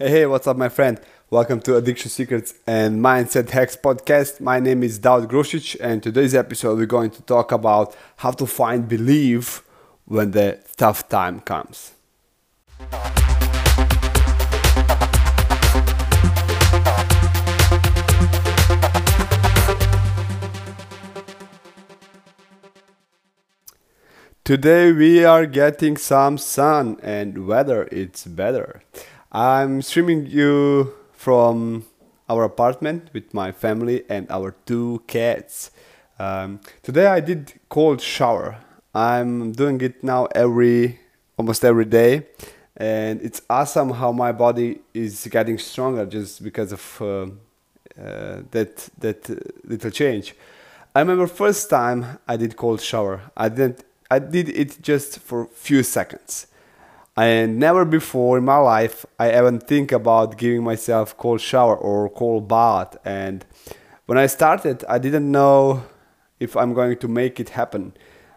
Hey, hey, what's up, my friend? Welcome to Addiction Secrets and Mindset Hacks podcast. My name is Daud Grosic, and today's episode we're going to talk about how to find belief when the tough time comes. Today we are getting some sun and weather it's better. I'm streaming you from our apartment with my family and our two cats. Um, today I did cold shower. I'm doing it now every almost every day, and it's awesome how my body is getting stronger just because of uh, uh, that that little change. I remember first time I did cold shower. I didn't. I did it just for few seconds and never before in my life I even think about giving myself cold shower or cold bath. And when I started, I didn't know if I'm going to make it happen.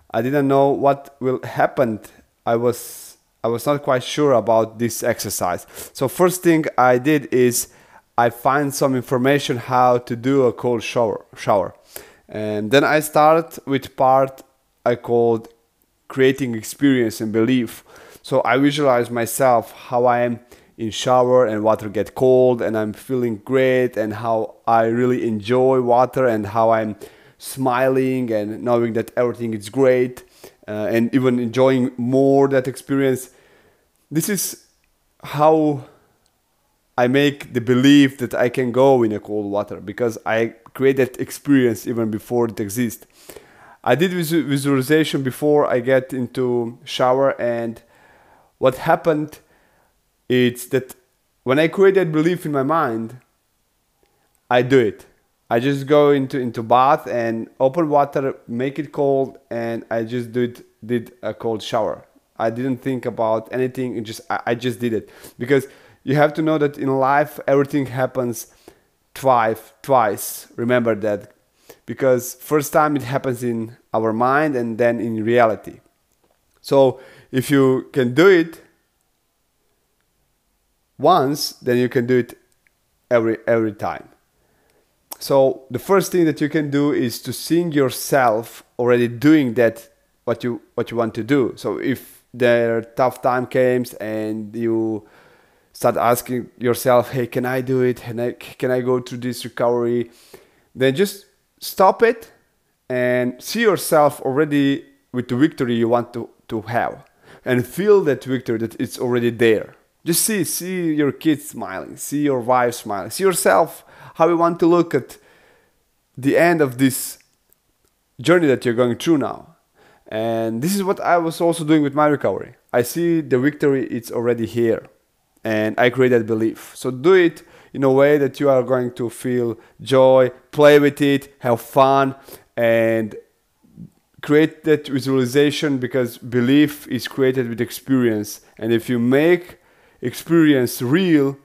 I didn't know what will happen. I was I was not quite sure about this exercise. So first thing I did is I find some information how to do a cold shower shower. And then I start with part I called creating experience and belief. So I visualize myself how I am in shower and water get cold and I'm feeling great and how I really enjoy water and how I'm smiling and knowing that everything is great uh, and even enjoying more that experience. This is how I make the belief that I can go in a cold water because I create that experience even before it exists. I did visualization before I get into shower and what happened is that when I create that belief in my mind, I do it. I just go into into bath and open water, make it cold, and I just did did a cold shower. I didn't think about anything. It just I, I just did it because you have to know that in life everything happens twice. Twice. Remember that because first time it happens in our mind and then in reality. So if you can do it once, then you can do it every every time. So the first thing that you can do is to sing yourself already doing that what you what you want to do. So if the tough time comes and you start asking yourself, "Hey, can I do it? Can I can I go through this recovery?" Then just stop it and see yourself already with the victory you want to, to have and feel that victory that it's already there. Just see, see your kids smiling, see your wife smiling, see yourself how you want to look at the end of this journey that you're going through now. And this is what I was also doing with my recovery. I see the victory, it's already here. And I create that belief. So do it in a way that you are going to feel joy, play with it, have fun, and create that visualization because belief is created with experience. And if you make experience real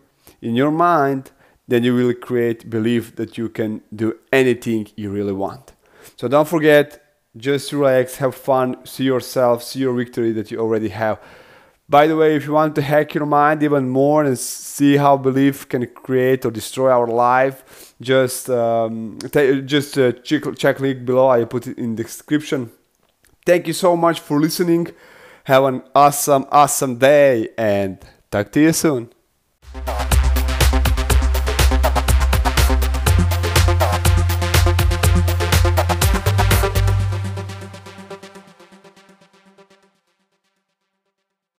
in your mind, then you will create belief that you can do anything you really want. So don't forget, just relax, have fun, see yourself, see your victory that you already have. By the way, if you want to hack your mind even more and see how belief can create or destroy our life, just um, just uh, check, check link below. I put it in the description. Thank you so much for listening. Have an awesome, awesome day and talk to you soon.